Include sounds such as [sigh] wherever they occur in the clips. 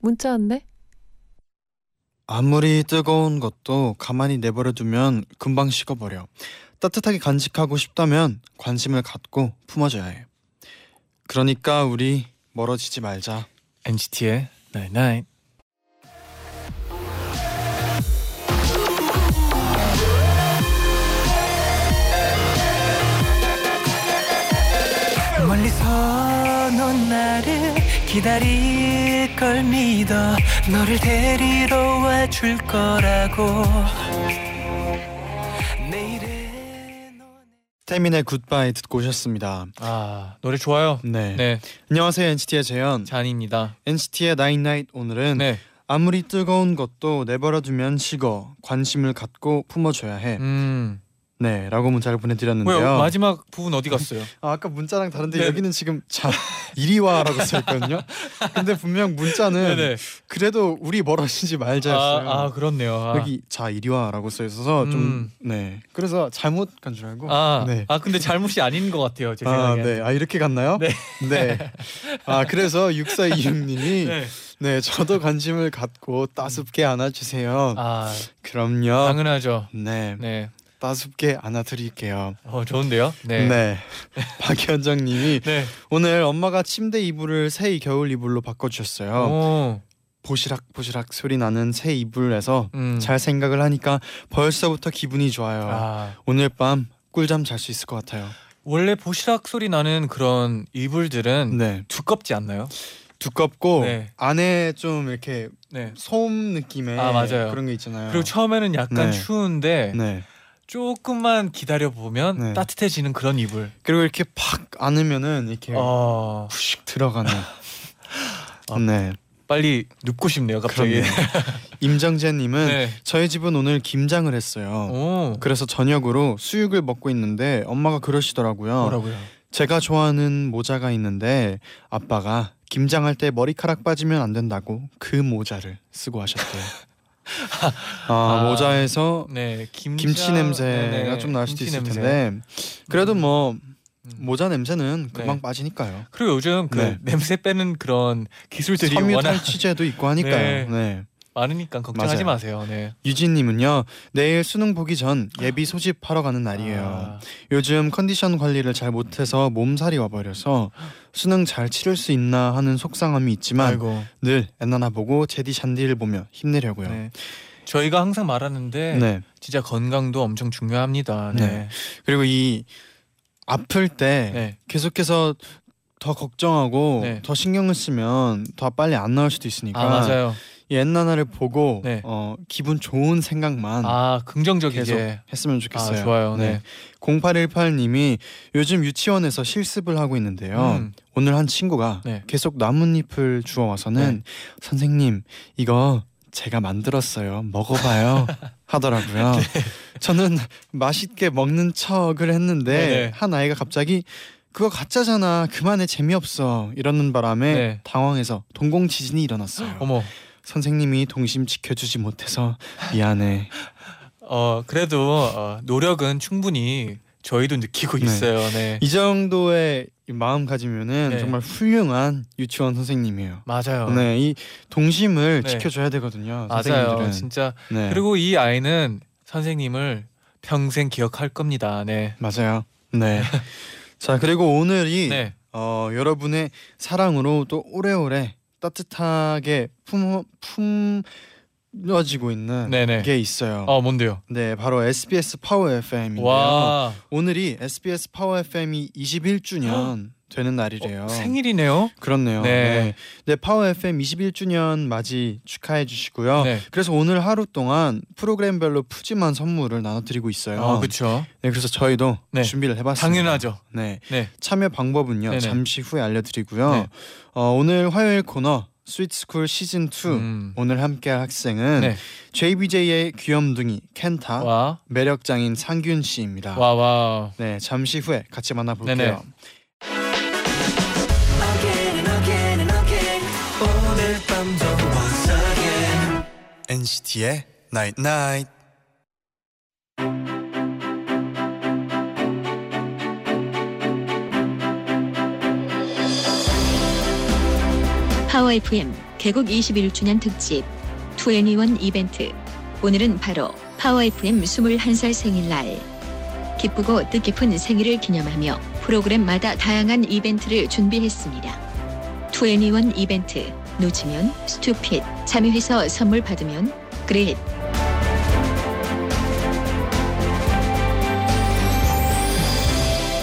문자 왔네. 아무리 뜨거운 것도 가만히 내버려 두면 금방 식어버려. 따뜻하게 간직하고 싶다면 관심을 갖고 품어줘야 해. 그러니까 우리 멀어지지 말자. NCT의 Night Night. 멀 기다릴 걸 믿어 너를 데리러 와 줄 거라고 내일의 너 태민의 굿바이 듣고 오셨습니다. 아 노래 좋아요. 네. 네 안녕하세요 NCT의 재현. 잔입니다. NCT의 나인나잇 오늘은 네. 아무리 뜨거운 것도 내버려 두면 식어. 관심을 갖고 품어줘야 해. 음. 네, 라고 문자를 왜 보내드렸는데요. 마지막 부분 어디 갔어요? [laughs] 아, 아까 문자랑 다른데 네. 여기는 지금 자 이리 와라고 써있거든요. 근데 분명 문자는 네네. 그래도 우리 멀어지지 말자였어요. 아, 아 그렇네요. 아. 여기 자 이리 와라고 써 있어서 음. 좀 네. 그래서 잘못 간 줄 알고. 아, 네. 아 근데 잘못이 아닌 것 같아요. 제 아, 생각에. 네. 아 이렇게 갔나요? 네. 네. 아 그래서 6426님이 [laughs] 네. 네. 저도 관심을 갖고 따숩게 안아주세요. 아 그럼요. 당연하죠. 네. 네. 따숩게 안아드릴게요. 어 좋은데요. 네. 네. [laughs] 박현정님이 네. 오늘 엄마가 침대 이불을 새 겨울 이불로 바꿔주셨어요. 오. 보시락 보시락 소리 나는 새 이불에서 음. 잘 생각을 하니까 벌써부터 기분이 좋아요. 아 오늘 밤 꿀잠 잘 수 있을 것 같아요. 원래 보시락 소리 나는 그런 이불들은 네, 두껍지 않나요? 두껍고 네. 안에 좀 이렇게 네. 솜 느낌의 아. 그런 게 있잖아요. 그리고 처음에는 약간 네. 추운데 네. 조금만 기다려 보면 네. 따뜻해지는 그런 이불. 그리고 이렇게 팍 안으면은 이렇게 어 푸식 들어가는. 아, [laughs] 네. 빨리 눕고 싶네요. 갑자기. [laughs] 임정재님은 네. 저희 집은 오늘 김장을 했어요. 오. 그래서 저녁으로 수육을 먹고 있는데 엄마가 그러시더라고요. 뭐라고요? 제가 좋아하는 모자가 있는데 아빠가 김장할 때 머리카락 빠지면 안 된다고 그 모자를 쓰고 하셨대요. [laughs] 아, 아, 모자에서 네. 김자... 김치 냄새가 네네. 좀 날 수도 있을 냄새. 텐데 그래도 뭐 음. 모자 냄새는 금방 네. 빠지니까요. 그리고 요즘 그 네. 냄새 빼는 그런 기술들이 섬유 워낙 탈취제도 있고 하니까요. 네. 네. 많으니까 걱정하지 맞아요. 마세요. 네. 유진님은요 내일 수능 보기 전 예비 소집하러 가는 날이에요. 아, 요즘 컨디션 관리를 잘 못해서 몸살이 와버려서 [gasps] 수능 잘 치를 수 있나 하는 속상함이 있지만 아이고. 늘 엔나나 보고 제디 샨디를 보며 힘내려고요. 네. 네. 저희가 항상 말하는데 진짜 건강도 엄청 중요합니다. 네. 네. 그리고 이 아플 때 네. 계속해서 더 걱정하고 네. 더 신경을 쓰면 더 빨리 안 나올 수도 있으니까 아 맞아요. 이 엔나나를 보고 네. 어, 기분 좋은 생각만 아 긍정적이게. 했으면 아 좋겠어요. 좋아요. 네. 0818님이 요즘 유치원에서 실습을 하고 있는데요. 음. 오늘 한 친구가 네. 계속 나뭇잎을 주워 와서는 선생님 이거 제가 만들었어요. 먹어봐요. [laughs] 하더라고요. 네. 저는 맛있게 먹는 척을 했는데 네네. 한 아이가 갑자기 그거 가짜잖아. 그만해 재미없어. 이러는 바람에 네. 당황해서 동공 지진이 일어났어요. 어머. 선생님이 동심 지켜주지 못해서 미안해. [laughs] 어 그래도 어, 노력은 충분히 저희도 느끼고 네. 있어요. 네. 이 정도의 이 마음가짐이면은 네. 정말 훌륭한 유치원 선생님이에요. 맞아요. 네, 이 동심을 네. 지켜줘야 되거든요. 맞아요. 선생님들은. 진짜. 네. 그리고 이 아이는 선생님을 평생 기억할 겁니다. 네. 맞아요. 네. [laughs] 자 그리고 오늘이 네. 어, 여러분의 사랑으로 또 오래오래 따뜻하게 품 품어지고 있는 네네. 게 있어요. 어 뭔데요? 네, 바로 SBS 파워 FM인데요. 와. 오늘이 SBS 파워 FM이 21주년 [gasps] 되는 날이래요. 어, 생일이네요. 그렇네요. 네. 네. 네, 파워 FM 21주년 맞이 축하해 주시고요. 네. 그래서 오늘 하루 동안 프로그램별로 푸짐한 선물을 나눠 드리고 있어요. 어 그렇죠. 네, 그래서 저희도 네. 준비를 해 봤습니다. 당연하죠. 네, 네. 참여 방법은요. 네네. 잠시 후에 알려 드리고요. 네. 어, 오늘 화요일 코너 스위트스쿨 시즌 2 음. 오늘 함께할 학생은 네. JBJ의 귀염둥이 켄타, 와. 매력장인 상균 씨입니다. 와 와. 네, 잠시 후에 같이 만나볼게요. 네네. NCT의 Night Night. 파워 FM 개국 21주년 특집 2NE1 이벤트 오늘은 바로 파워 FM 21살 생일날 기쁘고 뜻깊은 생일을 기념하며 프로그램마다 다양한 이벤트를 준비했습니다. 2NE1 이벤트 놓치면 스투핏 참여해서 선물 받으면 great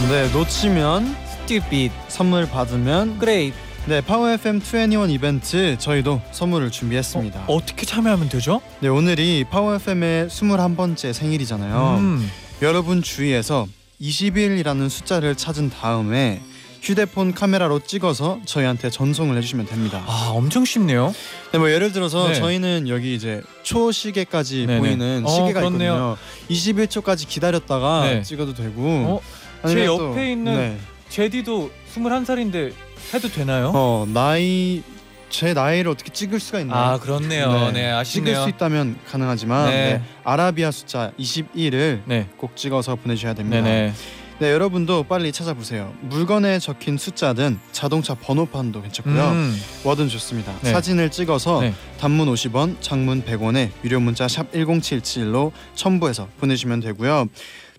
네, 놓치면 stupid. 선물 받으면 great. 네, 파워 FM 2NE1 이벤트 저희도 선물을 준비했습니다. 어, 어떻게 참여하면 되죠? 네, 오늘이 파워 FM의 21번째 생일이잖아요. 음. 여러분 주위에서 21이라는 숫자를 찾은 다음에 휴대폰 카메라로 찍어서 저희한테 전송을 해주시면 됩니다. 아, 엄청 쉽네요. 네, 뭐 예를 들어서 네. 저희는 여기 이제 초시계까지 네네. 보이는 어, 시계가 그렇네요. 있거든요. 21초까지 기다렸다가 네. 찍어도 되고. 어? 제 아니면 또- 옆에 있는 네. 제디도 21살인데 해도 되나요? 어 나이 제 나이를 어떻게 찍을 수가 있나요? 아, 그렇네요. 네, 아쉽네요. 찍을 수 있다면 가능하지만 네. 네, 아라비아 숫자 21을 네. 꼭 찍어서 보내주셔야 됩니다. 네네. 네 여러분도 빨리 찾아보세요. 물건에 적힌 숫자든 자동차 번호판도 괜찮고요. 음. 뭐든 좋습니다. 네. 사진을 찍어서 네. 단문 50원, 장문 100원에 유료 문자 샵 #1077로 첨부해서 보내주시면 되고요.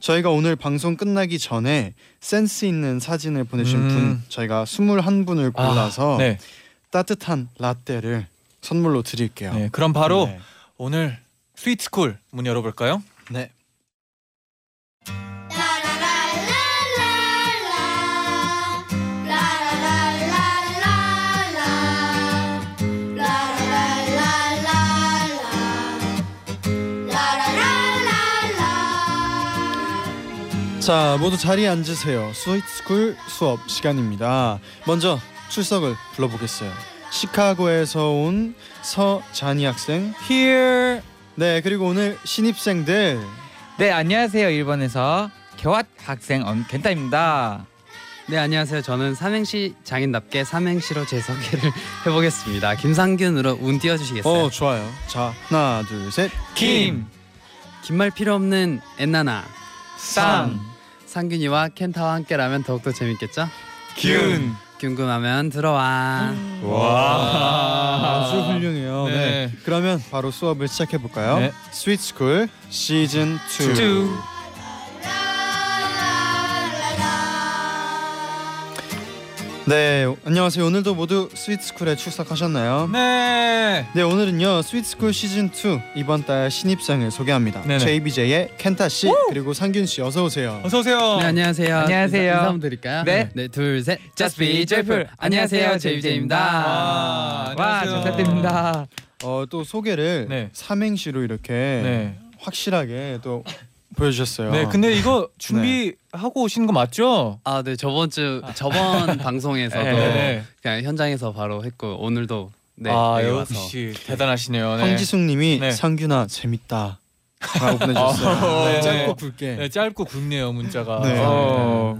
저희가 오늘 방송 끝나기 전에 센스 있는 사진을 보내주신 음. 분 저희가 21분을 골라서 아, 네. 따뜻한 라떼를 선물로 드릴게요. 네. 그럼 바로 네. 오늘 스위트스쿨 문 열어볼까요? 네. 자 모두 자리에 앉으세요. 스위트스쿨 수업 시간입니다. 먼저 출석을 불러보겠어요. 시카고에서 온 서자니 학생. Here. 네 그리고 오늘 신입생들. 네 안녕하세요 일본에서 교환 학생 언켄타입니다. 네 안녕하세요. 저는 삼행시 장인답게 삼행시로 제 소개를 [laughs] 해보겠습니다. 김상균으로 운 띄워주시겠어요? 어 좋아요. 자 하나 둘 셋. 김. 긴말 필요 없는 엔나나 상. 상균이와 켄타와 함께라면 더욱더 재밌겠죠? 균. 궁금하면 들어와. 와. 아주 훌륭해요. 네. 네. 그러면 바로 수업을 시작해 볼까요? 네. 스위트스쿨 시즌 2. two. 네, 안녕하세요. 오늘도 모두 스위트스쿨에 출석하셨나요? 네. 네, 오늘은요 스위트스쿨 시즌 2 이번 달 신입생을 소개합니다. 네네. JBJ의 켄타 씨 그리고 상균 씨 어서 오세요. 어서 오세요. 네 안녕하세요. 안녕하세요. 인사, 한번 드릴까요? 네. 네 둘 셋. Just be joyful. 안녕하세요 제이제입니다. 와. 감사드립니다. 어, 또 소개를 네. 삼행시로 이렇게 네. 확실하게 또 보여주셨어요. 네. 근데 이거 준비하고 오신 거 맞죠? 아, 네 저번 주 저번 [laughs] 방송에서도 네. 그냥 현장에서 바로 했고 오늘도 네 아 여기 와서 역시 대단하시네요. 네. 황지숙님이 네. 상균아 재밌다. 라고 [laughs] 보내주셨어요. 어, 네, 네. 짧고 굵게. 네, 짧고 굵네요 문자가. 네. 어.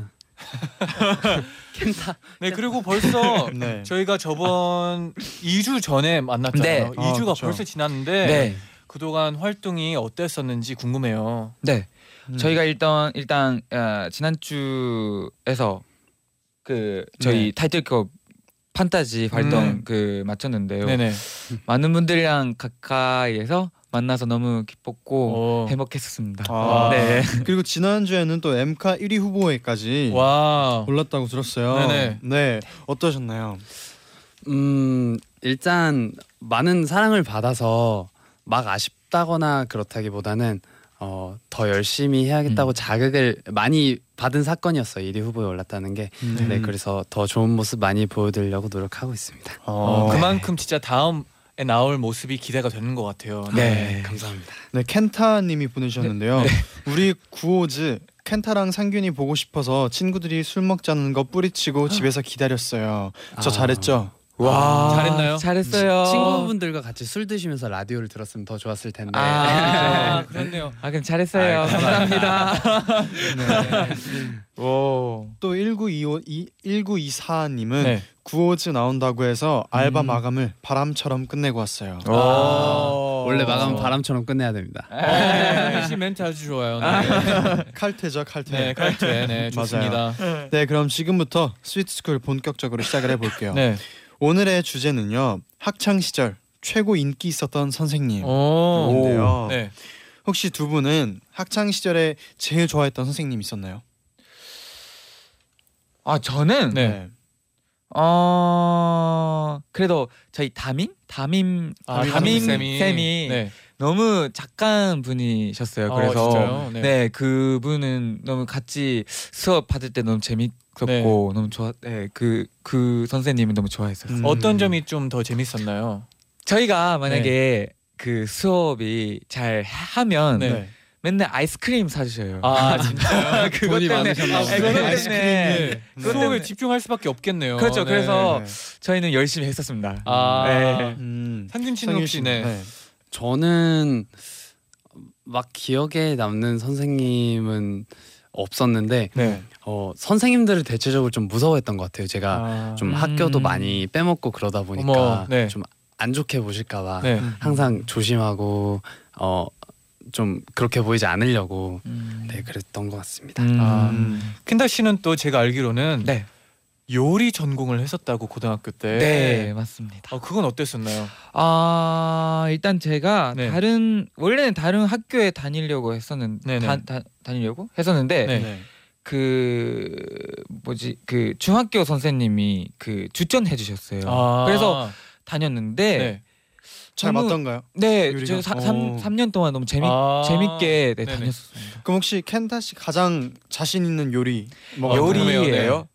네 [laughs] 그리고 벌써 네. 저희가 저번 2주 전에 만났잖아요. 네. 2주가 아, 그쵸. 벌써 지났는데 네. 그동안 활동이 어땠었는지 궁금해요. 네. 음. 저희가 일단 일단 어, 지난 주에서 그 저희 네. 타이틀곡 판타지 활동 음. 그 마쳤는데요. 네네. 많은 분들이랑 가까이에서 만나서 너무 기뻤고 오. 행복했었습니다. 아, 네. 그리고 지난 주에는 또 엠카 1위 후보에까지 와. 올랐다고 들었어요. 네네. 네, 어떠셨나요? 음 일단 많은 사랑을 받아서 막 아쉽다거나 그렇다기보다는 어, 더 열심히 해야겠다고 음. 자극을 많이 받은 사건이었어요 1위 후보에 올랐다는 게 음. 네, 그래서 더 좋은 모습 많이 보여드리려고 노력하고 있습니다 어, 그만큼 진짜 다음에 나올 모습이 기대가 되는 것 같아요. 네, 감사합니다 네 켄타님이 보내주셨는데요. 우리 구호즈 켄타랑 상균이 보고 싶어서 친구들이 술 먹자는 거 뿌리치고 집에서 기다렸어요. 저 아. 잘했죠? 와 잘했나요? 잘했어요. 친구분들과 같이 술 드시면서 라디오를 들었으면 더 좋았을 텐데. 아, 그렇네요. 아 그럼 잘했어요. 아, 감사합니다. 네. 오. 또 1925, 1924님은 네. 구호즈 나온다고 해서 알바 음. 마감을 바람처럼 끝내고 왔어요. 오. 원래 마감은 바람처럼 끝내야 됩니다. 네, 시 멘트 아주 좋아요. 네, [laughs] 칼퇴죠 칼퇴. 네 칼퇴. 네, 좋습니다. 네 그럼 지금부터 스위트스쿨 본격적으로 시작을 해볼게요. 네. 오늘의 주제는요 학창 시절 최고 인기 있었던 선생님. 오. 인데요. 네. 혹시 두 분은 학창 시절에 제일 좋아했던 선생님 있었나요? 아 저는 네. 어 그래도 저희 담임 담임 아, 담임 쌤이. 쌤이 네. 너무 착한 분이셨어요. 어, 그래서 진짜요? 네. 네. 그분은 너무 같이 수업 받을 때 너무 재밌었고 네. 너무 좋아. 네그그 그 선생님을 너무 좋아했었어요. 음. 어떤 점이 좀 더 재밌었나요? 저희가 만약에 그 수업이 잘 하면 네. 맨날 아이스크림 사주셔요. 아 진짜요? [laughs] 그것 돈이 때문에 많으셨나 네, 보네. 그것 아이스크림을 때문에 그것 수업에 때문에 집중할 수밖에 없겠네요. 그렇죠. 네. 그래서 네. 저희는 열심히 했었습니다. 아 네. 음, 상균 씨는 혹시 씨, 네. 저는 막 기억에 남는 선생님은 없었는데 네. 어, 선생님들을 대체적으로 좀 무서워했던 것 같아요. 제가 아, 좀 음. 학교도 많이 빼먹고 그러다 보니까 네. 좀안 좋게 보실까봐 네. 항상 조심하고 어 좀 그렇게 보이지 않으려고 음. 네 그랬던 것 같습니다. 음. 아, 음. 켄다 씨는 또 제가 알기로는 네. 요리 전공을 했었다고 고등학교 때. 네, 맞습니다. 어, 그건 어땠었나요? 아 일단 제가 네. 다른 원래는 다른 학교에 다니려고 했었는데 네네. 다, 다, 다니려고 했었는데 네. 네. 그 뭐지 그 중학교 선생님이 그 추천해 주셨어요. 아, 그래서 다녔는데 네. 잘 너무- 맞던가요? 네, 요리가? 저 사, 어. 삼 3년 동안 너무 재미 아, 재밌게 네, 네네. 다녔었습니다. 그럼 혹시 켄타 씨 가장 자신 있는 요리 뭐가 어, 있나요? 요리예요? 요리예요?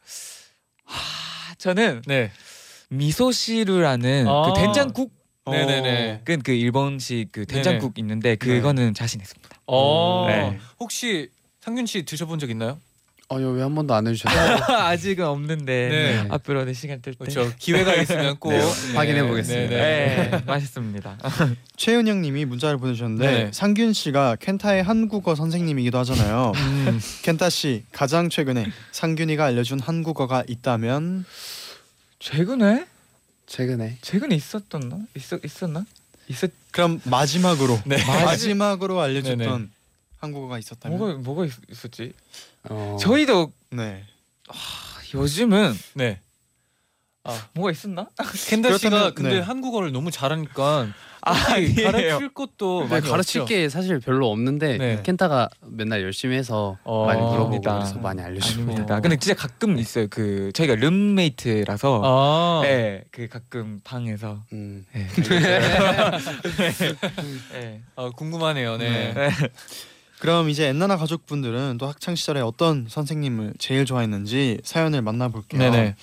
하, 저는 네. 미소시루라는 아. 그 된장국 네네네. 그, 그 일본식 그 된장국 있는데 그거는 자신 있습니다. 어. 네. 혹시 상균 씨 드셔본 적 있나요? 어요 왜 한 번도 안 해주셨나요? [laughs] 아직은 없는데 네. 앞으로 내 시간 될 때. 그렇죠. 기회가 있으면 꼭 [laughs] 네, 네. 확인해 보겠습니다. 네, 네. 네, 맛있습니다. [laughs] 최은영님이 문자를 보내주셨는데 네. 상균 씨가 켄타의 한국어 선생님이기도 하잖아요. 음. 켄타 씨 가장 최근에 상균이가 알려준 한국어가 있다면 최근에 최근에 최근에 있었던나? 있었 있었나? 있었 그럼 마지막으로 네. 마지막으로 알려줬던 네네. 한국어가 있었다면 뭐가 뭐가 있, 있었지? 어, 저희도 네. 요즘은 네. 뭐가 있었나? [laughs] 켄다 씨가 그렇다면, 근데 네. 한국어를 너무 잘하니까 아. 가르칠 것도 네, 많이 가르칠 없죠. 게 사실 별로 없는데 네. 켄타가 맨날 열심히 해서 어, 많이 물어보고. 그래서 많이 알려주고. 어. 근데 진짜 가끔 있어요. 그 저희가 룸메이트라서 아. 네, 그 가끔 방에서 음. 네. [laughs] 네. 아, 궁금하네요. 네. 네. 그럼 이제 엔나나 가족분들은 또 학창 시절에 어떤 선생님을 제일 좋아했는지 사연을 만나볼게요. 네네.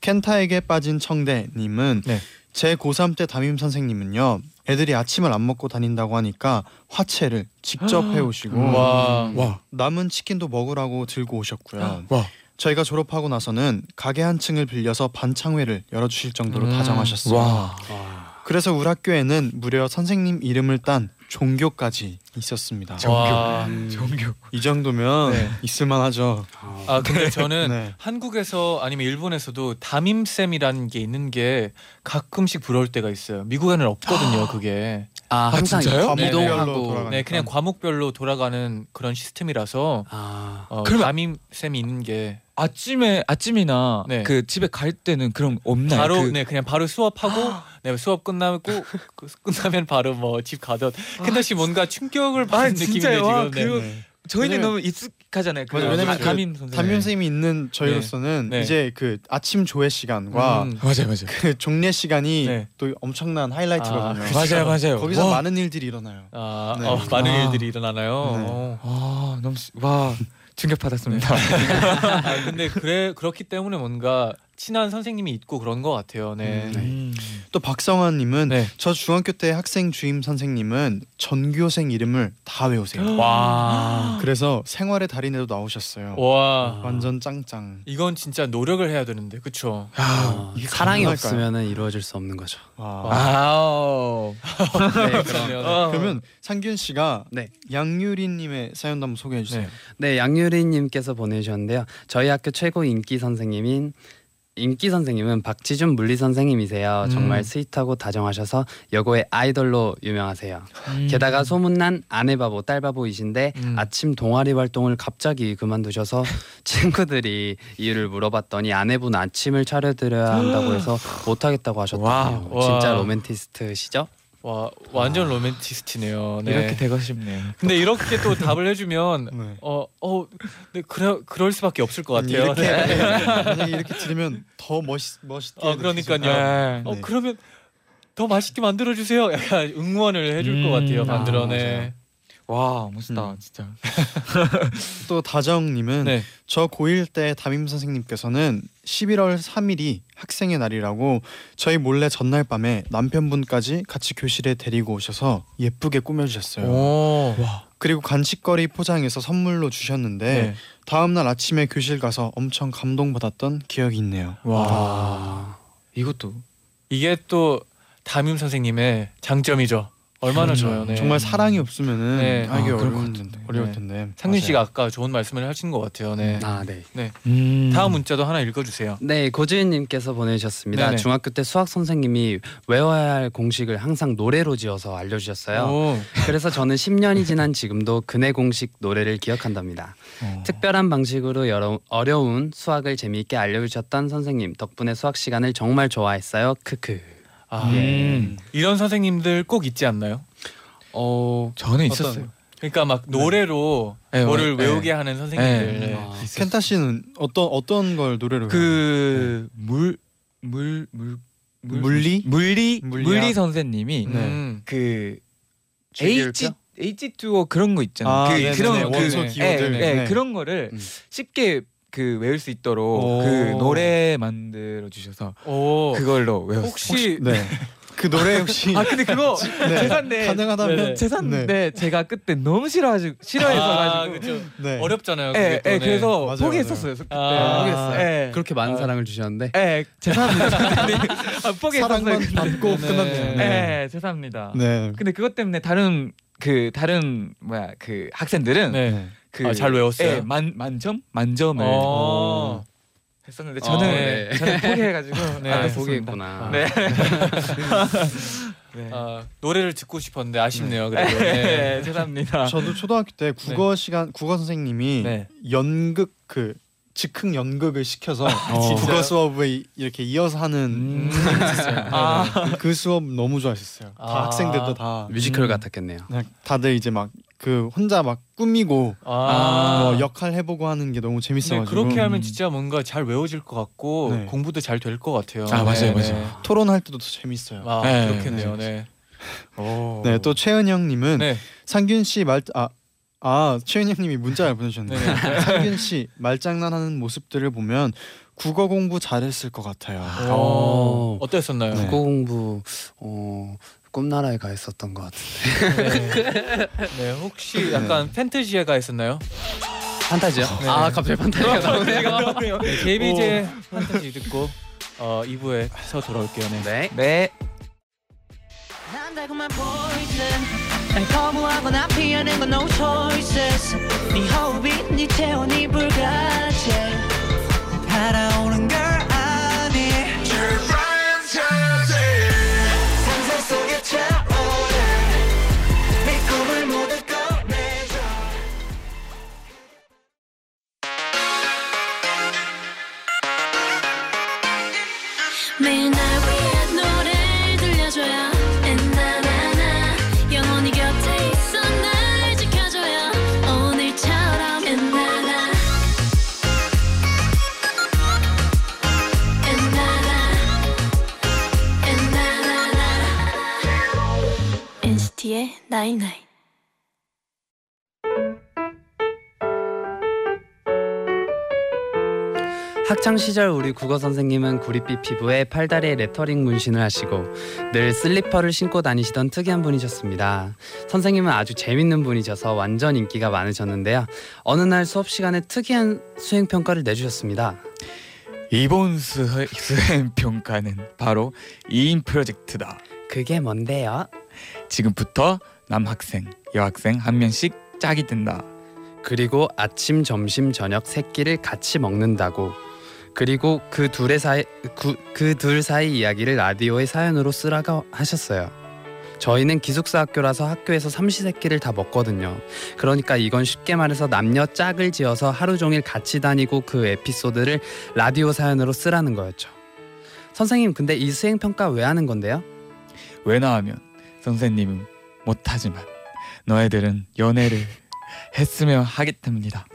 켄타에게 빠진 청대님은 네. 제 고3 때 담임 선생님은요 애들이 아침을 안 먹고 다닌다고 하니까 화채를 직접 해오시고 음. 와. 와 남은 치킨도 먹으라고 들고 오셨고요. 와. 저희가 졸업하고 나서는 가게 한 층을 빌려서 반창회를 열어주실 정도로 음. 다정하셨어요. 그래서 우리 학교에는 무려 선생님 이름을 딴 종교까지 있었습니다. 와. 음. 종교. 이 정도면 네. 있을만하죠. 어. 아 근데 저는 네. 한국에서 아니면 일본에서도 담임 쌤이라는 게 있는 게 가끔씩 부러울 때가 있어요. 미국에는 없거든요. [gasps] 그게. 아 항상 진짜요? 네, 이동하고 돌아가니까. 네, 그냥 과목별로 돌아가는 그런 시스템이라서 아 어, 그러면- 담임 쌤이 있는 게 아침에 아침이나 네. 그 집에 갈 때는 그럼 없나요? 바로 그, 네 그냥 바로 수업하고 네 수업 끝나고 그 끝나면 바로 뭐 집 가던 켄다 씨 뭔가 충격을 아, 느낌인데 지금 네. 그거- 네. 저희는 왜냐면- 너무 익숙하잖아요. 그 맞아요. 왜냐면 다- 그 담임 선생님. 담임 선생님이 있는 저희로서는 네. 이제 그 아침 조회 시간과 음. 맞아요, 맞아요. 그 종례 시간이 네. 또 엄청난 하이라이트거든요. 아, 맞아요, 맞아요. 거기서 와. 많은 일들이 일어나요. 아, 네. 어, 많은 아. 일들이 일어나나요. 네. 어. 아 너무 시- 와 충격 받았습니다. [laughs] 아, 근데 그래 그렇기 때문에 뭔가 친한 선생님이 있고 그런 것 같아요. 네. 음, 네. 음. 또 박성환님은 네. 저 중학교 때 학생 주임 선생님은 전교생 이름을 다 외우세요. [gasps] 와. [gasps] 그래서 생활의 달인에도 나오셨어요. 와 완전 짱짱. 이건 진짜 노력을 해야 되는데 그쵸? 아, 이게 사랑이 가능할까요? 없으면 이루어질 수 없는 거죠. 와. 아우. [laughs] 네. 어. 그러면 상균 씨가 네. 양유리님의 사연도 한번 소개해 주세요. 네. 네, 양유리님께서 보내주셨는데요. 저희 학교 최고 인기 선생님인 인기 선생님은 박지준 물리 선생님이세요. 음. 정말 sweet하고 다정하셔서 여고의 아이돌로 유명하세요. 음. 게다가 소문난 아내 바보 딸 바보이신데 음. 아침 동아리 활동을 갑자기 그만두셔서 [laughs] 친구들이 이유를 물어봤더니 아내분 아침을 차려드려야 한다고 해서 [gasps] 못하겠다고 하셨다네요. 와. 진짜 와. 로맨티스트시죠? 와 완전 로맨티스트네요. 네. 이렇게 되고 싶네요. 근데 이렇게 또 답을 해주면 [laughs] 네. 어 어 네, 그래 그럴 수밖에 없을 것 같아요. 이렇게 네. 만약에 [laughs] 이렇게 들으면 더 멋있 멋있게. 어, 그러니까요. 네. 어 네. 그러면 더 맛있게 만들어 주세요. 약간 응원을 해줄 것 음, 같아요. 아, 만들어내. 와 멋있다 음. 진짜. [laughs] 또 다정님은 네. 저 고1 때 담임 선생님께서는 11월 3일이 학생의 날이라고 저희 몰래 전날 밤에 남편분까지 같이 교실에 데리고 오셔서 예쁘게 꾸며주셨어요. 오. 그리고 간식거리 포장해서 선물로 주셨는데 네. 다음 날 아침에 교실 가서 엄청 감동받았던 기억이 있네요. 와. 이것도 이게 또 담임 선생님의 장점이죠. 얼마나 그렇죠. 좋아요. 네. 정말 사랑이 없으면은 네. 하기 아, 그럴 어려울 것 텐데. 어려울 네. 텐데. 상균 씨가 아까 좋은 말씀을 하신 것 같아요. 네. 아, 네. 음. 다음 문자도 하나 읽어주세요. 네, 고지은님께서 보내주셨습니다. 네네. 중학교 때 수학 선생님이 외워야 할 공식을 항상 노래로 지어서 알려주셨어요. 오. 그래서 저는 10년이 지난 지금도 그네 공식 노래를 기억한답니다. 어. 특별한 방식으로 여러, 어려운 수학을 재미있게 알려주셨던 선생님 덕분에 수학 시간을 정말 좋아했어요. 크크. 아, 음. 이런 선생님들 꼭 있지 않나요? 어, 저는 있었어요. 그러니까 막 노래로 네, 뭐를 네. 외우게 하는 선생님들. 네. 네. 아, 켄타 씨는 어떤 어떤 걸 노래로 그 그물물 물 물리? 물리 물리학? 물리 선생님이 네. 음. 그 H H H2O 그런 거 있잖아요. 아, 그 네네네. 그런 그 원소 네. 기호들. 예, 예, 네. 그런 거를 음. 쉽게 그 외울 수 있도록 오. 그 노래 만들어 주셔서 오. 그걸로 외웠어요. 혹시 네. 그 노래 혹시 아 근데 그거 [laughs] 네. 재산데 가능하다면 네네. 재산데 제가 그때 너무 싫어가지고 싫어해서 아, 가지고. 네. 어렵잖아요. 예, 예, 네. 그래서 맞아요, 포기했었어요. 그때 아. 포기했어요. 예. 그렇게 많은 아. 사랑을 주셨는데 예, 죄송합니다. [laughs] 근데 아, 포기했었어요. 사랑만. 받고 네. 끝났네요. 네. 예, 죄송합니다. 네. 근데 그것 때문에 다른 그 다른 뭐야 그 학생들은 네. 그 아, 잘 외웠어요? 예, 만 만점 만점을 어. 했었는데 어, 저는 네. 저는 포기해가지고 [laughs] 네. 아, 네. 포기했구나. [laughs] 네. 네. 아, 노래를 듣고 싶었는데 아쉽네요. 그래도. 네. 네, 죄송합니다. 저도 초등학교 때 국어 시간 국어 선생님이 네. 연극 그 즉흥 연극을 시켜서 [laughs] 진짜요? 국어 수업을 이렇게 이어서 하는 음. [laughs] 아. 그 수업 너무 좋아했었어요. 다 아. 학생들도 다 뮤지컬 음. 같았겠네요. 그냥 다들 이제 막 그 혼자 막 꾸미고 아. 뭐 역할 해보고 하는 게 너무 네, 재밌어가지고 그렇게 하면 진짜 뭔가 잘 외워질 것 같고 네. 공부도 잘 될 것 같아요. 아, 맞아요, 네, 맞아요. 네. 토론할 때도 더 재밌어요. 아, 네, 그렇겠네요. 네. 오. 네, 또 최은영님은 네. 상균 씨말 아. 아 최은영님이 문자를 보내주셨네요. 네네. 상균 씨 말장난하는 모습들을 보면 국어 공부 잘했을 것 같아요. 오. 오. 어땠었나요? 네. 국어 공부 어, 꿈나라에 가 있었던 것 같은데. 네. 네, 혹시 약간 판타지에 가 있었나요? 판타지요? 네. 아 갑자기 판타지가 나오네요. 네, JBJ 판타지 듣고 어 2부에서 돌아올게요. 네. 네. 네. 난 달콤한 poison 난 거부하거나 피하는 건 no choices 시절 우리 국어 선생님은 구릿빛 피부에 팔다리에 레터링 문신을 하시고 늘 슬리퍼를 신고 다니시던 특이한 분이셨습니다. 선생님은 아주 재밌는 분이셔서 완전 인기가 많으셨는데요. 어느 날 수업 시간에 특이한 수행 평가를 내주셨습니다. 이번 수, 수행 평가는 바로 2인 프로젝트다. 그게 뭔데요? 지금부터 남학생, 여학생 한 명씩 짝이 든다. 그리고 아침, 점심, 저녁 세 끼를 같이 먹는다고. 그리고 그 둘의 사이 그 둘 사이 이야기를 라디오의 사연으로 쓰라고 하셨어요. 저희는 기숙사 학교라서 학교에서 삼시세끼를 다 먹거든요. 그러니까 이건 쉽게 말해서 남녀 짝을 지어서 하루 종일 같이 다니고 그 에피소드를 라디오 사연으로 쓰라는 거였죠. 선생님, 근데 이 수행 평가 왜 하는 건데요? 왜냐하면 선생님은 못하지만 너희들은 연애를 했으면 하기 때문이다.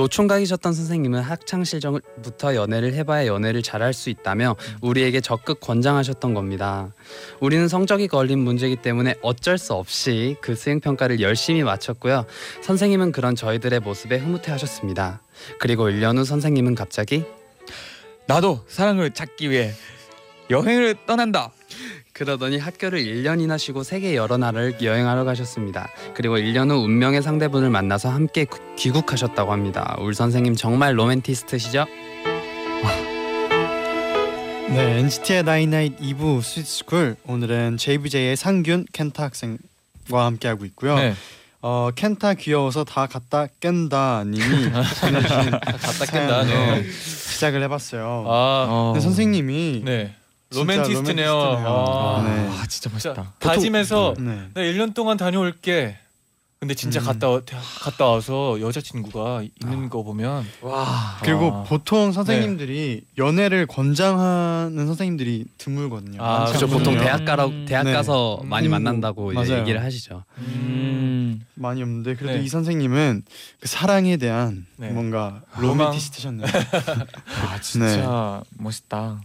노총각이셨던 선생님은 학창 시절부터 연애를 해봐야 연애를 잘할 수 있다며 우리에게 적극 권장하셨던 겁니다. 우리는 성적이 걸린 문제이기 때문에 어쩔 수 없이 그 수행 평가를 열심히 마쳤고요. 선생님은 그런 저희들의 모습에 흐뭇해하셨습니다. 그리고 1년 후 선생님은 갑자기 나도 사랑을 찾기 위해 여행을 떠난다. 그러더니 학교를 1년이나 쉬고 세계 여러 나라를 여행하러 가셨습니다. 그리고 1년 후 운명의 상대분을 만나서 함께 구- 귀국하셨다고 합니다. 울 선생님 정말 로맨티스트시죠? 네, NCT의 나인나잇 2부 스윗스쿨 오늘은 JBJ의 상균 켄타 학생과 함께하고 있고요. 네. 어 켄타 귀여워서 다 갖다 깬다 님이 [laughs] 갖다 깬다. 네. 사연으로 시작을 해봤어요. 아, 어. 근데 선생님이 네. 로맨티스트네요. 로맨티스트네요. 아, 네. 아 진짜 멋있다. 진짜 다짐해서 네. 나 1년 동안 다녀올게. 근데 진짜 음. 갔다 와- 갔다 와서 여자친구가 있는 거 보면 와. 그리고 아. 보통 선생님들이 연애를 권장하는 선생님들이 드물거든요. 아, 그렇군요. 보통 않거든요. 대학 가라 음. 대학 네. 가서 많이 음, 만난다고. 얘기를 하시죠. 음. 많이 없는데 그래도 네. 이 선생님은 그 사랑에 대한 네. 뭔가. 로맨티스트셨네요. [laughs] [laughs] 아 진짜 멋있다.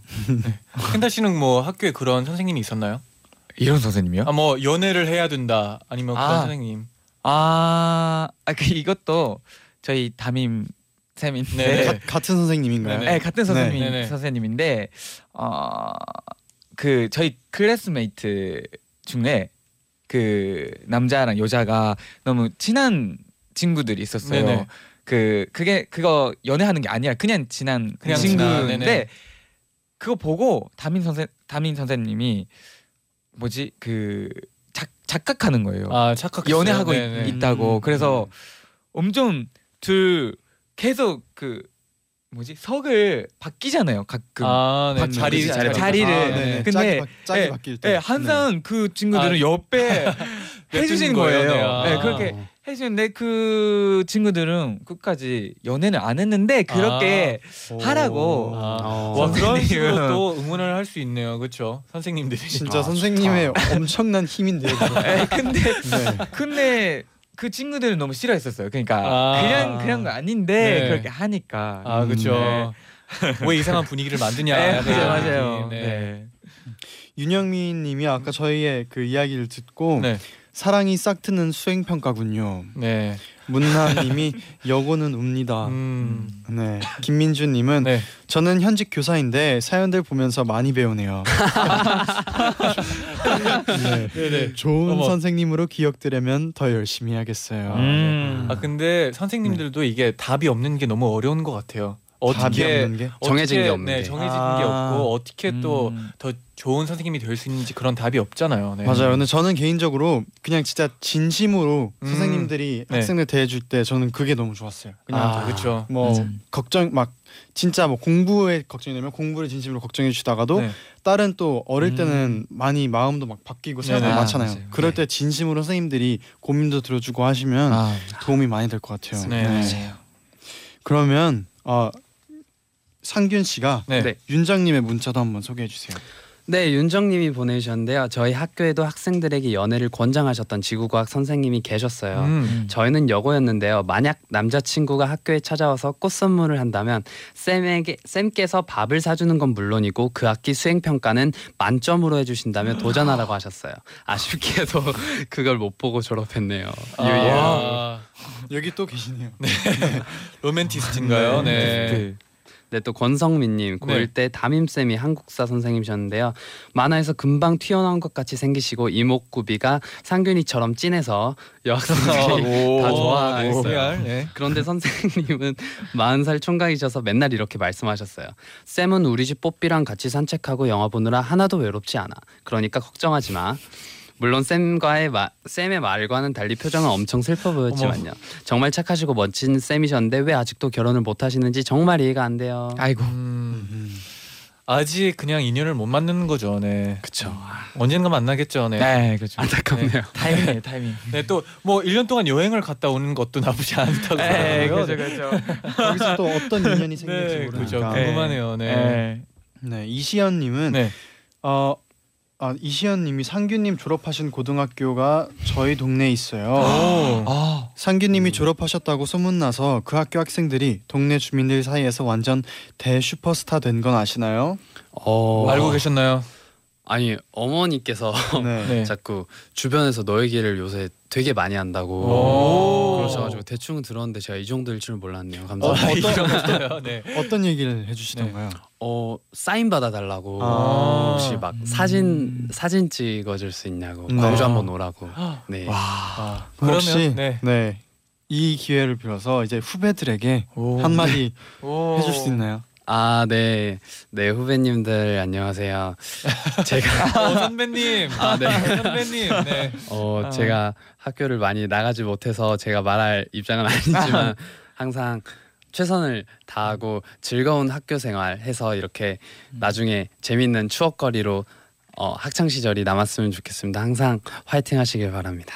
켄타 씨는 뭐 학교에 그런 선생님이 있었나요? 이런 선생님이요? 아 뭐 연애를 해야 된다 아니면 그런 아. 선생님. 아, 아, 그 이것도 저희 담임 쌤인데, 네. 가- 같은 선생님인가요? 네네. 네, 같은 선생님 네. 네네. 선생님인데, 어, 그 저희 classmate 중에 그 남자랑 여자가 너무 친한 친구들이 있었어요. 네네. 그 그게 그거 연애하는 게 아니라 그냥 친한 그냥 친한, 네네. 친구인데 그거 보고 담임 선생 담임 선생님이 뭐지 그 작, 작각하는 거예요. 아 착각했어요. 연애하고 있- 네네. 있다고 음. 그래서 엄청 둘 계속 그 뭐지 석을 바뀌잖아요 가끔 아, 네. 바- 자리 그치, 자리 자리 를. 아, 네네. 근데- 짝이, 바, 짝이 네, 바뀔 때. 네, 항상 그 친구들은 아, 옆에 [laughs] 해주시는 거예요. 거예요? 네. 네, 아. 그렇게 해주는데 그 친구들은 끝까지 연애는 안 했는데 그렇게 오. 하라고. 아, 어. 와 그런 선생님은- 식으로 또 응원을 할 수 있네요, 그렇죠? 선생님들이. 진짜 아, 선생님의 엄청난 힘인데요. 네, [laughs] 근데 네. 근데 그 친구들은 너무 싫어했었어요. 그러니까 아. 그냥 그냥 거 아닌데 네. 그렇게 하니까. 아 음, 그렇죠. 왜 이상한 분위기를 만드냐? 네, 약간 맞아요. 네. 네. 윤영민님이 아까 저희의 그 이야기를 듣고 네. 사랑이 싹트는 수행 평가군요. 네. 문나님이 [laughs] 여고는 웁니다. 음. 네. 김민주님은 네. 저는 현직 교사인데 사연들 보면서 많이 배우네요. 네. 네네. 좋은 어머. 선생님으로 기억되려면 더 열심히 해야겠어요. 음. 아 근데 선생님들도 이게 답이 없는 게 너무 어려운 것 같아요. 답이 어떻게 없는 게 정해진 어떻게, 게 없는 네, 게. 정해진 아. 게 없고 어떻게 또더 음. 좋은 선생님이 될 수 있는지 그런 답이 없잖아요. 네. 맞아요. 근데 저는 개인적으로 그냥 진짜 진심으로 음. 선생님들이 네. 학생들 대해줄 때 저는 그게 너무 좋았어요. 그냥 아, 그렇죠. 뭐 맞아. 걱정 막 진짜 뭐 공부에 걱정이 되면 공부를 진심으로 걱정해 주다가도 네. 다른 또 어릴 음. 때는 많이 마음도 막 바뀌고 네네. 많잖아요. 아, 맞아요. 그럴 네. 때 진심으로 선생님들이 고민도 들어주고 하시면 아, 도움이 많이 될 것 같아요. 네, 맞아요. 그러면 어, 상균 씨가 네. 네. 윤장님의 문자도 한번 소개해 주세요. 네, 윤정님이 보내주셨는데요. 저희 학교에도 학생들에게 연애를 권장하셨던 지구과학 선생님이 계셨어요. 음. 저희는 여고였는데요. 만약 남자친구가 학교에 찾아와서 꽃 선물을 한다면 쌤에게 쌤께서 밥을 사주는 건 물론이고 그 학기 수행 평가는 만점으로 해주신다며 도전하라고 하셨어요. 아쉽게도 [laughs] 그걸 못 보고 졸업했네요. 아, 여기 또 계시네요. [laughs] 로맨티스트인가요? 네. 네. 네, 또 권성민님 고1 네. 때 담임 쌤이 한국사 선생님이셨는데요. 만화에서 금방 튀어나온 것 같이 생기시고 이목구비가 상균이처럼 진해서 여학생들이 다 좋아했어요. 네. 그런데 선생님은 40살 총각이셔서 맨날 이렇게 말씀하셨어요. 쌤은 우리 집 뽀삐랑 같이 산책하고 영화 보느라 하나도 외롭지 않아. 그러니까 걱정하지 마. 물론 쌤과의 마, 쌤의 말과는 달리 표정은 엄청 슬퍼 보였지만요. 정말 착하시고 멋진 쌤이셨는데 왜 아직도 결혼을 못 하시는지 정말 이해가 안 돼요. 아이고. 음, 아직 그냥 인연을 못 만드는 거죠. 네. 그쵸. 언젠가 만나겠죠. 네. 네, 그렇죠. 안타깝네요. 타이밍이에요, 타이밍. 네, 또 뭐 1년 동안 여행을 갔다 오는 것도 나쁘지 않다고 네. 그렇죠, 그렇죠. 거기서 또 어떤 인연이 생길지 네, 그렇죠. 모르니까. 네. 궁금하네요. 네. 네. 네, 이시연 님은 네. 어, 아, 이시연님이 상규님 졸업하신 고등학교가 저희 동네에 있어요. 오. 아, 상규님이 졸업하셨다고 소문나서 그 학교 학생들이 동네 주민들 사이에서 완전 대 슈퍼스타 된 건 아시나요? 어, 알고 계셨나요? 아니 어머니께서 네. 네. [laughs] 자꾸 주변에서 너 얘기를 요새 되게 많이 한다고 오. 그러셔가지고 대충 들었는데 제가 이 정도일 줄 몰랐네요. 어, 감사합니다. 어떤 네. 어떤 얘기를 해주시던가요? 어 사인 받아달라고 아. 혹시 막 사진 사진 찍어줄 수 있냐고 네. 광주 한번 오라고. 네. 아, 혹시 그러면 네. 네. 이 기회를 빌어서 이제 후배들에게 오. 한마디 오. 해줄 수 있나요? 아 네. 네 후배님들 안녕하세요. [laughs] 제가 어, 선배님. 아, 네. [laughs] 선배님. 네. 어 아. 제가 학교를 많이 나가지 못해서 제가 말할 입장은 아니지만 [laughs] 항상 최선을 다하고 즐거운 학교 생활 해서 이렇게 나중에 재밌는 추억거리로 어, 학창 시절이 남았으면 좋겠습니다. 항상 화이팅 하시길 바랍니다.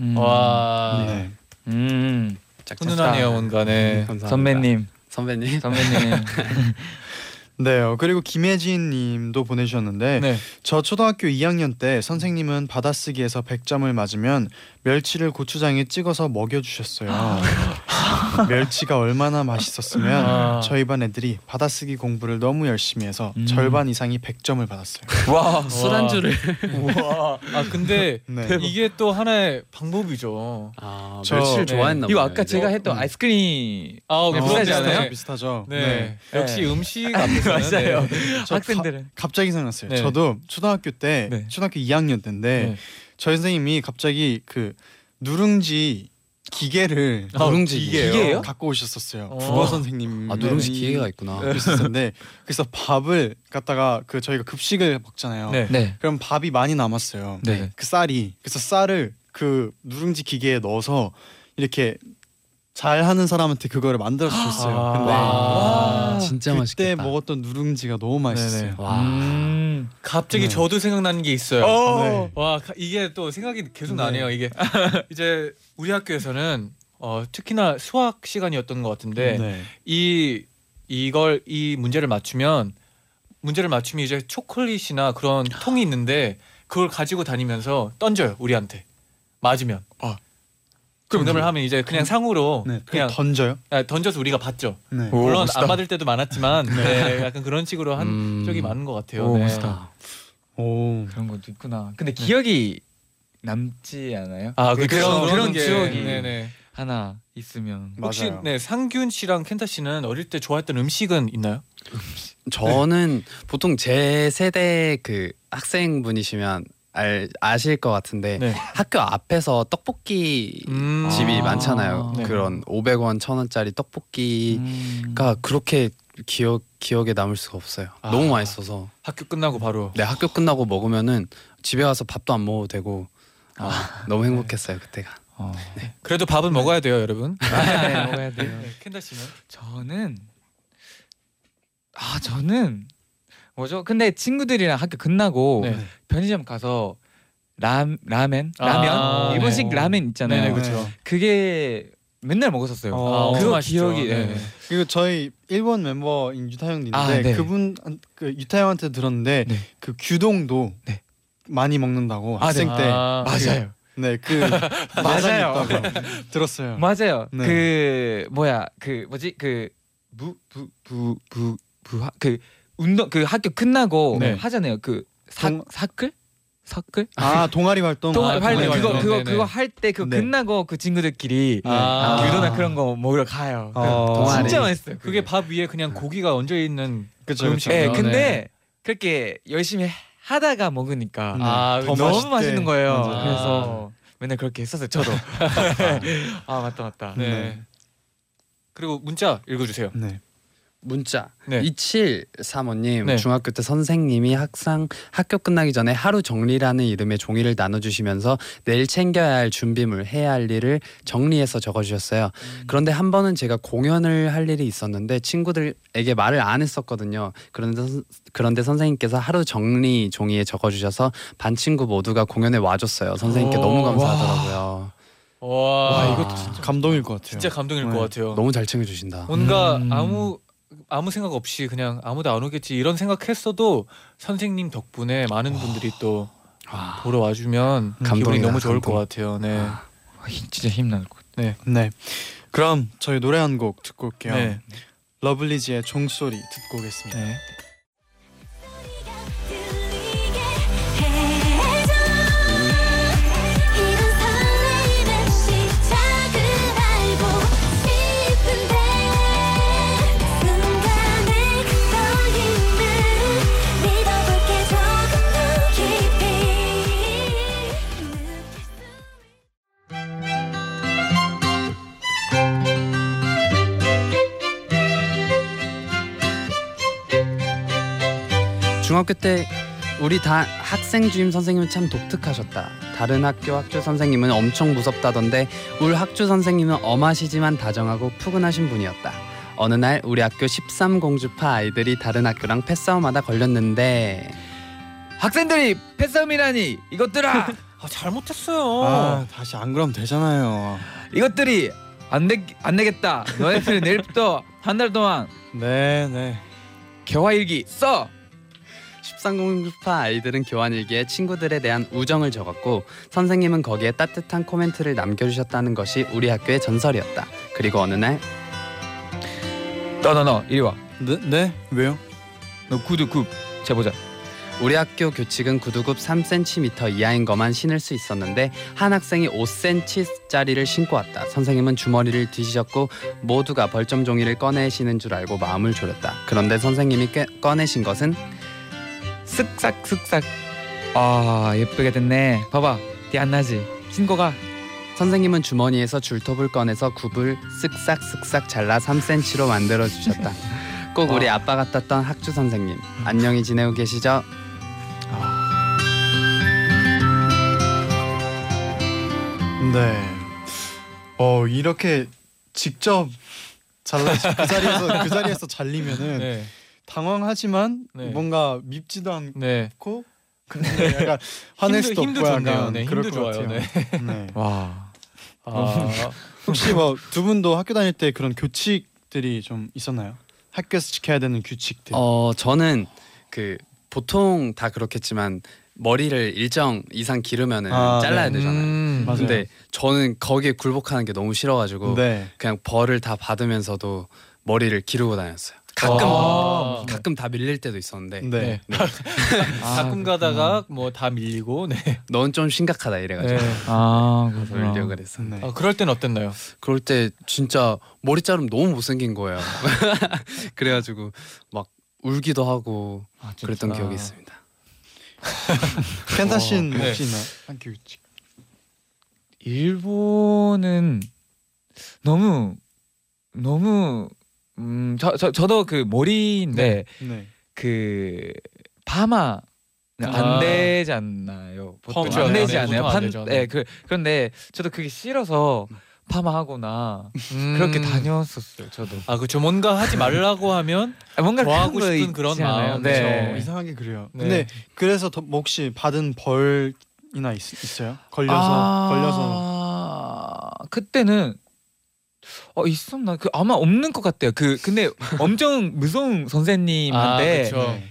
음. 와. 네. 음. 훈훈하네요, 뭔가. 네. 감사합니다. 선배님, 선배님. 선배님. [laughs] 네. 어, 그리고 김혜진님도 보내주셨는데 네. 저 초등학교 2학년 때 선생님은 받아쓰기에서 100점을 맞으면 멸치를 고추장에 찍어서 먹여주셨어요. [laughs] 멸치가 얼마나 맛있었으면 아. 저희 반 애들이 받아쓰기 공부를 너무 열심히 해서 음. 절반 이상이 100점을 받았어요. [laughs] 와, 술안주를 와. 아 근데 네. 이게 또 하나의 방법이죠. 아, 저- 멸치를 네. 좋아했나 이거 보네요. 아까 제가. 했던 음. 아이스크림 아, 네, 비슷하네. 않아요? 비슷하죠. 네. 네. 역시 네. 음식 [laughs] 앞에서는 맞아요. 네. 저 학생들은 갑자기 생각났어요. 네. 저도 초등학교 때 네. 초등학교 2학년 때인데 네. 저희 선생님이 갑자기 그 누룽지 기계를 아, 누룽지? 기계예요? 갖고 오셨었어요. 어. 국어 선생님. 아 누룽지 기계가 있구나. 있었는데 그래서 밥을 갖다가 그 저희가 급식을 먹잖아요. 네. 네. 그럼 밥이 많이 남았어요. 네. 그 쌀이 그래서 쌀을 그 누룽지 기계에 넣어서 이렇게 잘 하는 사람한테 그거를 만들어 주셨어요. 아. 근데 와. 진짜 그때 맛있겠다. 먹었던 누룽지가 너무 맛있었어요. 와. 음. 갑자기 네. 저도 생각나는 게 있어요. 네. 와 가- 이게 또 생각이 계속 네. 나네요. 이게 [laughs] 이제 우리 학교에서는 어, 특히나 수학 시간이었던 것 같은데 네. 이 이걸 이 문제를 맞추면 문제를 맞추면 이제 초콜릿이나 그런 통이 있는데 그걸 가지고 다니면서 던져요 우리한테 맞으면 정답을 하면 이제 그냥 상으로 네. 그냥 그냥 던져요. 아, 던져서 우리가 받죠. 네. 오, 물론 멋있다. 안 받을 때도 많았지만 [laughs] 네, 약간 그런 식으로 한 음. 적이 많은 것 같아요. 오, 네. 멋있다. 오. 그런 것도 있구나. 근데 기억이 남지 않아요? 아, 그 그런 그런, 그런 게, 추억이 네네. 하나 있으면 혹시 맞아요. 네 상균 씨랑 켄타 씨는 어릴 때 좋아했던 음식은 있나요? 저는 보통 제 세대 그 학생분이시면 알, 아실 것 같은데 네. 학교 앞에서 떡볶이 음. 집이 아. 많잖아요. 네. 그런 500원, 1000원짜리 떡볶이가 음. 그렇게 기억 기억에 남을 수가 없어요. 아. 너무 맛있어서. 학교 끝나고 바로. 네, 학교 끝나고 먹으면은 집에 가서 밥도 안 먹어도 되고 아, 너무 행복했어요 그때가. 어. 그래도 밥은 먹어야 돼요, 여러분. 네, 먹어야 돼요. 네, 켄타 씨는 저는 아 저는 뭐죠? 근데 친구들이랑 학교 끝나고 네. 편의점 가서 라 라멘 아, 라면 일본식 네. 라멘 있잖아요. 네네, 그렇죠. 그게 맨날 먹었었어요. 어, 그거 맛있죠. 기억이 네. 네. 그리고 저희 일본 멤버인 유타 형도 있는데 아, 네. 그분 그 유타 형한테 들었는데 네. 그 규동도 네. 많이 먹는다고 아, 학생 네. 때 아, 맞아요. 네, 그 [laughs] 맞아요. 들었어요. 맞아요. 네. 그 뭐야 그 뭐지 그 그부부 부부그 운동 그 학교 끝나고 네. 하잖아요. 그 사, 동- 사클 서클? [laughs] 아 동아리 활동. 또 아, 할 동아리 때 그거 활동. 그거 네네. 그거 할 때그 네. 끝나고 그 친구들끼리 아. 유도나 그런 거 먹으러 가요. 어. 동아리. 진짜 맛있어요. 그게 밥 위에 그냥 고기가 얹어 있는 그쵸 음식. 예, 네. 근데 그렇게 열심히 하다가 먹으니까 음, 아, 더 너무. 맛있는 거예요. 맞아요. 그래서 맨날 그렇게 했었어요. 저도. [laughs] 아 맞다 맞다. 네. 네. 그리고 문자 읽어주세요. 네. 문자 네. 2735님 네. 중학교 때 선생님이 학상 학교 끝나기 전에 하루 정리라는 이름의 종이를 나눠주시면서 내일 챙겨야 할 준비물 해야 할 일을 정리해서 적어주셨어요. 그런데 한 번은 제가 공연을 할 일이 있었는데 친구들에게 말을 안 했었거든요. 그런데 선- 그런데 선생님께서 하루 정리 종이에 적어주셔서 반 친구 모두가 공연에 와줬어요. 선생님께 오, 너무 감사하더라고요. 와, 와, 이것도 진짜, 감동일 것 같아요. 진짜 감동일 네. 것 같아요. 너무 잘 챙겨주신다. 뭔가 음. 아무 아무 생각 없이 그냥 아무도 안 오겠지 이런 생각했어도 선생님 덕분에 많은 분들이 또 와. 보러 와주면 기분이 감동이다, 너무 좋을 감동. 것 같아요. 네. 아. 아, 힘- 진짜 힘날 것. 같아요. 네. 그럼 저희 노래 한 곡 듣고 올게요. 네. 러블리즈의 종소리 듣고 오겠습니다. 네. 중학교 때 우리 다 학생 주임 선생님은 참 독특하셨다. 다른 학교 학주 선생님은 엄청 무섭다던데 우리 학주 선생님은 엄하시지만 다정하고 푸근하신 분이었다. 어느 날 우리 학교 13공주파 아이들이 다른 학교랑 패싸움하다 걸렸는데 학생들이 패싸움이라니 이것들아 [laughs] 아, 잘못했어요. 아 다시 안 그러면 되잖아요. 이것들이 안 되 안 되겠다. 너네들 내일부터 한 달 동안 네 네. 개화일기 써. 13공주파 아이들은 교환일기에 친구들에 대한 우정을 적었고 선생님은 거기에 따뜻한 코멘트를 남겨주셨다는 것이 우리 학교의 전설이었다. 그리고 어느 날 너너너 이리 와. 네, 네? 왜요? 너 구두 굽 재보자. 우리 학교 교칙은 구두굽 3cm 이하인 것만 신을 수 있었는데 한 학생이 5cm짜리를 신고 왔다. 선생님은 주머니를 뒤지셨고 모두가 벌점 종이를 꺼내시는 줄 알고 마음을 졸였다. 그런데 선생님이 깨, 꺼내신 것은 쓱싹 쓱싹. 아 예쁘게 됐네. 봐봐 티 안 나지. 신고가. 선생님은 주머니에서 줄톱을 꺼내서 굽을 쓱싹 쓱싹 잘라 3cm로 만들어 주셨다. [laughs] 꼭 우리 아빠 같았던 학주 선생님 안녕히 지내고 계시죠? 네. 어 이렇게 직접 잘라 그 자리에서 그 자리에서 잘리면은 [laughs] 네. 당황하지만 네. 뭔가 밉지도 않고 네. 근데 약간 화낼 힘도- 수도 힘도 없고 좋네요. 약간 네, 그럴 힘도 것 좋아요. 같아요. 네. 와. 아, 혹시 뭐 두 분도 학교 다닐 때 그런 교칙들이 좀 있었나요? 학교에서 지켜야 되는 규칙들. 어 저는 그 보통 다 그렇겠지만 머리를 일정 이상 기르면은 아, 잘라야 네. 되잖아요. 음, 맞아요. 근데 저는 거기에 굴복하는 게 너무 싫어가지고 네. 그냥 벌을 다 받으면서도 머리를 기르고 다녔어요. 가끔 아. 가끔 다 밀릴 때도 있었는데 네. 네. [laughs] 아, 가끔 가다가 뭐 다 밀리고 네. 넌 좀 심각하다 이래가지고 네. 아 그렇구나. 그랬어. 네. 아, 그럴 땐 어땠나요? 그럴 때 진짜 머리 자르면 너무 못생긴 거예요. [laughs] 그래가지고 막 울기도 하고 아, 진짜. 그랬던 기억이 있습니다. [laughs] 켄타 씨는 네. 혹시 있나요? 학교 규칙. 일본은 너무 너무 음 저 저 저도 그 머리인데 네. 그 파마 안 아. 되잖아요. 보통 그쵸, 안 네, 되지 네, 않아요. 보통 안 판, 되죠. 네, 그 그런데 저도 그게 싫어서 파마하거나 그렇게 음. 다녔었어요. 저도 아 그렇죠. 뭔가 하지 말라고 하면 아, 뭔가 좋아하고 거 싶은 그런 있지 않아요? 마음, 네. 그쵸. 이상하게 그래요. 네. 근데 그래서 더, 뭐 혹시 받은 벌이나 있, 있어요? 걸려서 아, 걸려서 그때는 어 있었나? 그 아마 없는 것 같아요. 그 근데 엄청 무서운 선생님한테 아, 그쵸. 네.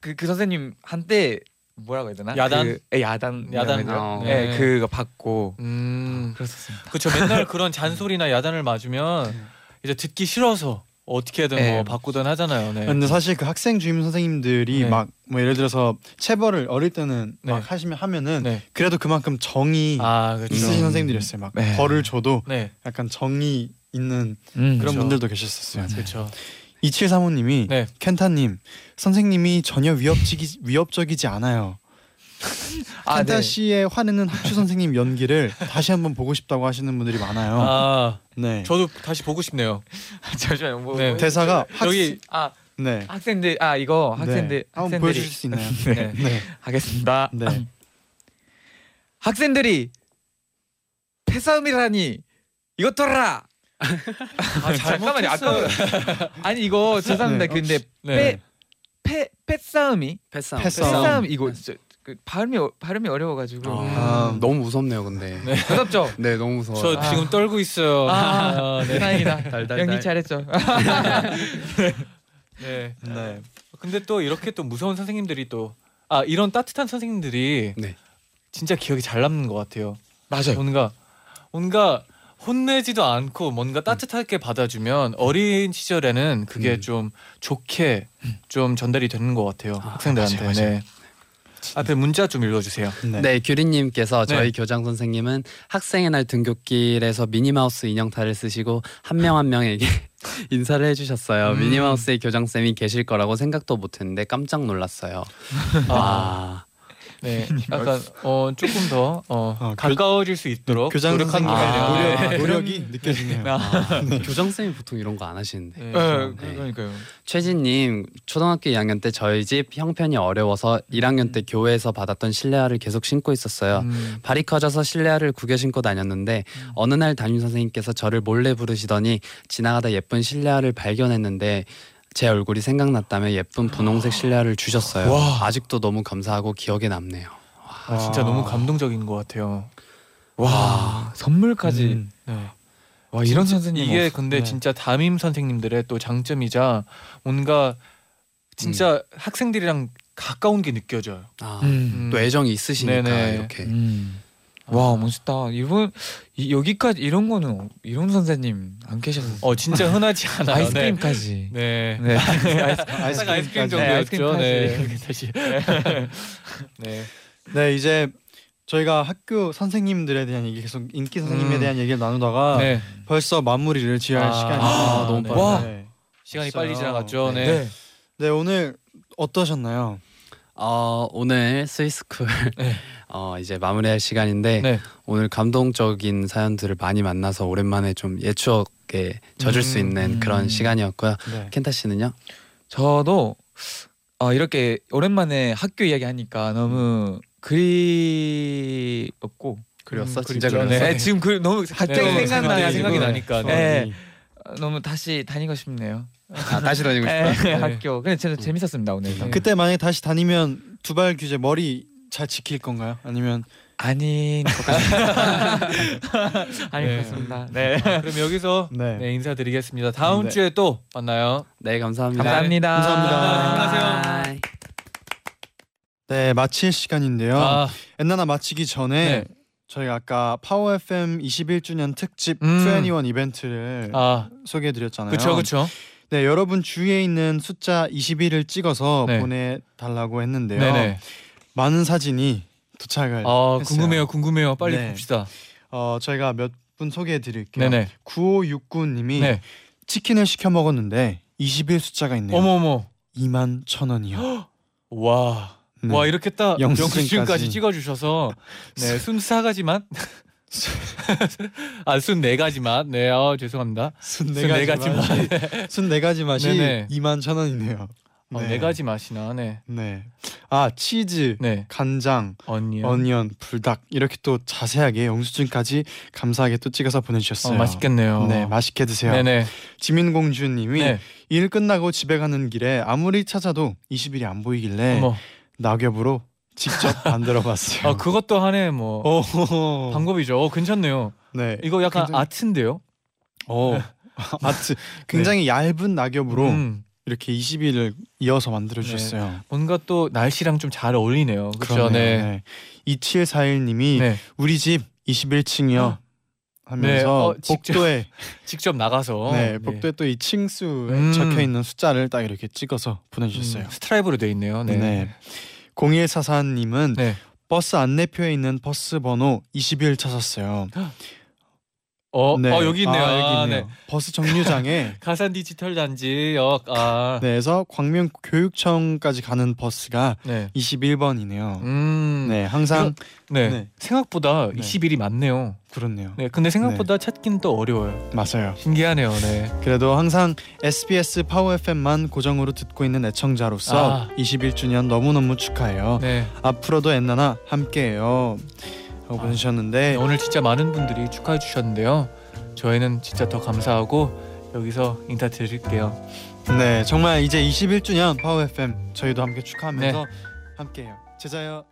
그, 그 선생님 한테 뭐라고 해야 되나? 야단? 그, 예, 야단 야단. 어. 예, 네. 그거 받고 음, 그랬었습니다. 그렇죠. 맨날 그런 잔소리나 야단을 맞으면 이제 듣기 싫어서 어떻게든 네. 뭐 바꾸든 하잖아요. 네. 근데 사실 그 학생 주임 선생님들이 네. 막뭐 예를 들어서 체벌을 어릴 때는 네. 막 하시면 하면은 네. 그래도 그만큼 정이 아 그렇죠. 있으신 선생님들이었어요. 막 네. 벌을 줘도 네. 약간 정이 있는 음. 그런 그렇죠. 분들도 계셨었어요. 그렇죠. 2735님이 네. 켄타님 선생님이 전혀 위협적이, 위협적이지 않아요. [laughs] 아, 켄타 네. 씨의 화내는 학주 선생님 연기를 다시 한번 보고 싶다고 하시는 분들이 많아요. 아 네. 저도 다시 보고 싶네요. [laughs] 잠시만요. 뭐, 네. 뭐- 대사가 학... 여기 아 네. 학생들 아 이거 학생들 네. 한번 학생들이 보여주실 수 있나요? [laughs] 네. 네. 하겠습니다. 네. 학생들이 패싸움이라니 이것들아. 아, 잠깐만요. 잘못했어요. 아까 아니 이거 죄송합니다. 네. 근데 네. 패패 패싸움이 패싸움. 패싸움. 패싸움 이거 그 발음이 어- 발음이 어려워가지고 아, 너무 무섭네요, 근데. 네, 무섭죠. [laughs] 너무 무서워. 저 지금 떨고 있어요. 아, 네. 다행이다. 달달달. 연기 잘했죠. [laughs] 네. 네. 근데 또 이렇게 또 무서운 선생님들이 또 아 이런 따뜻한 선생님들이 네. 진짜 기억이 잘 남는 것 같아요. 맞아요. 뭔가 뭔가 혼내지도 않고 뭔가 따뜻하게 받아주면 어린 시절에는 그게 음. 좀 좋게 좀 전달이 되는 것 같아요 아, 학생들한테. 맞아요, 맞아요. 네. 앞에 문자 좀 읽어주세요. 네. 네, 규리님께서 네. 저희 교장 선생님은 학생의 날 등굣길에서 미니마우스 인형탈을 쓰시고 한 명 한 명에게 [laughs] 인사를 해주셨어요. 음. 미니마우스의 교장 쌤이 계실 거라고 생각도 못했는데 깜짝 놀랐어요. [laughs] 아, 아, 네, [laughs] 약간 어 조금 더 어, 어, 교- 가까워질 수 있도록 교장 노력한 선생님의 아. 노력, 네. 노력이 느껴지네요. 아, 교장 쌤이 보통 이런 거 안 하시는데. 네. 네, 네. 그러니까요. 최진님 초등학교 2학년 때 저희 집 형편이 어려워서 1학년 때 교회에서 받았던 실내화를 계속 신고 있었어요. 음, 발이 커져서 실내화를 구겨 신고 다녔는데 어느 날 담임 선생님께서 저를 몰래 부르시더니 지나가다 예쁜 실내화를 발견했는데 제 얼굴이 생각났다며 예쁜 분홍색 실내화를 주셨어요. 와. 아직도 너무 감사하고 기억에 남네요. 아, 진짜 너무 감동적인 것 같아요. 와 선물까지. 음. 네. 와 이런 선생님 이게 없- 근데 네. 진짜 담임 선생님들의 또 장점이자 뭔가 진짜 학생들이랑 가까운 게 느껴져요. 아, 음. 또 애정이 있으시니까 네네. 이렇게. 음. 아. 와 멋있다. 이분 이, 여기까지 이런 거는 이런 선생님 안 계셨어요. 어 진짜 흔하지 않아요. 아이스크림까지. 네. 네. 네. 딱 아이스크림. 네, 정도였죠. 네. 아이스크림까지. 다시. [laughs] 네. 네 이제 저희가 학교 선생님들에 대한 얘기 계속 인기 선생님에 음. 대한 얘기를 나누다가 네. 벌써 마무리를 지어야 할 아, 시간이 아, 너무 네. 와. 네. 시간이. 빨리 지나갔죠. 네. 네. 네 오늘 어떠셨나요? 어, 오늘 스위스쿨 네. [laughs] 어, 이제 마무리할 시간인데 네. 오늘 감동적인 사연들을 많이 만나서 오랜만에 좀 옛추억에 젖을 수 음, 있는 음. 그런 시간이었고요. 네. 켄타 씨는요? 저도 어, 이렇게 오랜만에 학교 이야기 하니까 너무 그리웠고 그렸어? 음, 진짜. 그렸어? 네, 지금 그 너무 갑자기 네, 생각나요. 생각이 나니까. 네. 네. 어, 너무 다시 다니고 싶네요. 아, 다시 다니고 [laughs] 네, 싶다. 학교. 근데 진짜 재밌었습니다 오늘. 네. 그때 만약 에 다시 다니면 두발 규제 머리 잘 지킬 건가요? 아니면 아닌 것 같습니다. [laughs] 아닌 네. 것 같습니다. 네. 그럼 여기서 네. 네, 인사드리겠습니다. 다음 네. 주에 또 만나요. 네, 감사합니다. 감사합니다. 감사합니다. 안녕하세요. 네 마칠 시간인데요. 아, 엔나나 마치기 전에 네. 저희가 아까 파워 FM 21주년 특집 음. 21 이벤트를 아, 소개해드렸잖아요. 그렇죠, 그렇죠. 네 여러분 주위에 있는 숫자 21을 찍어서 네. 보내달라고 했는데요. 네네. 많은 사진이 도착을 아, 했어요. 궁금해요, 궁금해요. 빨리 네. 봅시다. 어 저희가 몇 분 소개해 드릴게요. 네네. 9569님이 네. 치킨을 시켜 먹었는데 21 숫자가 있네요. 어머 어머. 2만 천 원이요. [gasps] 와. 네. 와 이렇게 딱 영수증까지. 영수증까지 찍어주셔서 네, [laughs] 순4 가지만 아순 네 가지만 네 어, 죄송합니다 순네 순네 가지 가지 맛이 [laughs] 순네 가지 맛이 네네. 2만 천 원이네요. 어, 네. 가지 맛이 나 네. 네. 아 치즈, 네. 간장, 언니요 어니언, 불닭 이렇게 또 자세하게 영수증까지 감사하게 또 찍어서 보내주셨어요. 어, 맛있겠네요. 네, 맛있게 드세요. 네네. 지민공주님이 네. 일 끝나고 집에 가는 길에 아무리 찾아도 20일이 안 보이길래 어머. 낙엽으로 직접 [laughs] 만들어봤어요. 아 그것도 하나의 뭐. 오, 방법이죠. 어, 괜찮네요. 네, 이거 약간 굉장히- 아트인데요? 오, [laughs] 아트. 굉장히 얇은 낙엽으로 음, 이렇게 20일을 이어서 만들어 주셨어요. 뭔가 또 날씨랑 좀 잘 어울리네요 그렇죠. 네. 네. 2741님이 네. 우리 집 21층이요. 하면서 어, 직접- 복도에 [laughs] 직접 나가서 네, 복도에 또 이 층수에 음. 적혀 있는 숫자를 딱 이렇게 찍어서 보내주셨어요. 음, 스트라이프로 돼 있네요. 네. 네. 0144님은 네. 버스 안내표에 있는 버스 번호 21 찾았어요. 어, 네. 어 여기 있네요. 아, 아, 여기 있네요. 네. 버스 정류장에 [laughs] 가산 디지털 단지역 아. 네, 그래서 광명 교육청까지 가는 버스가 네. 21번이네요. 음. 네, 항상 네. 네. 생각보다 네. 20일이 많네요. 그렇네요. 네. 근데 생각보다 찾기는 또 어려워요. 맞아요. 신기하네요. 네. 그래도 항상 SBS 파워 FM만 고정으로 듣고 있는 애청자로서 아. 21주년 너무너무 축하해요. 네. 앞으로도 엔나나 함께해요. 아. 보내주셨는데 네, 오늘 진짜 많은 분들이 축하해 주셨는데요. 저희는 진짜 더 감사하고 여기서 인사 드릴게요. 네 정말 이제 21주년 파워 FM 저희도 함께 축하하면서 네. 함께해요. 제자요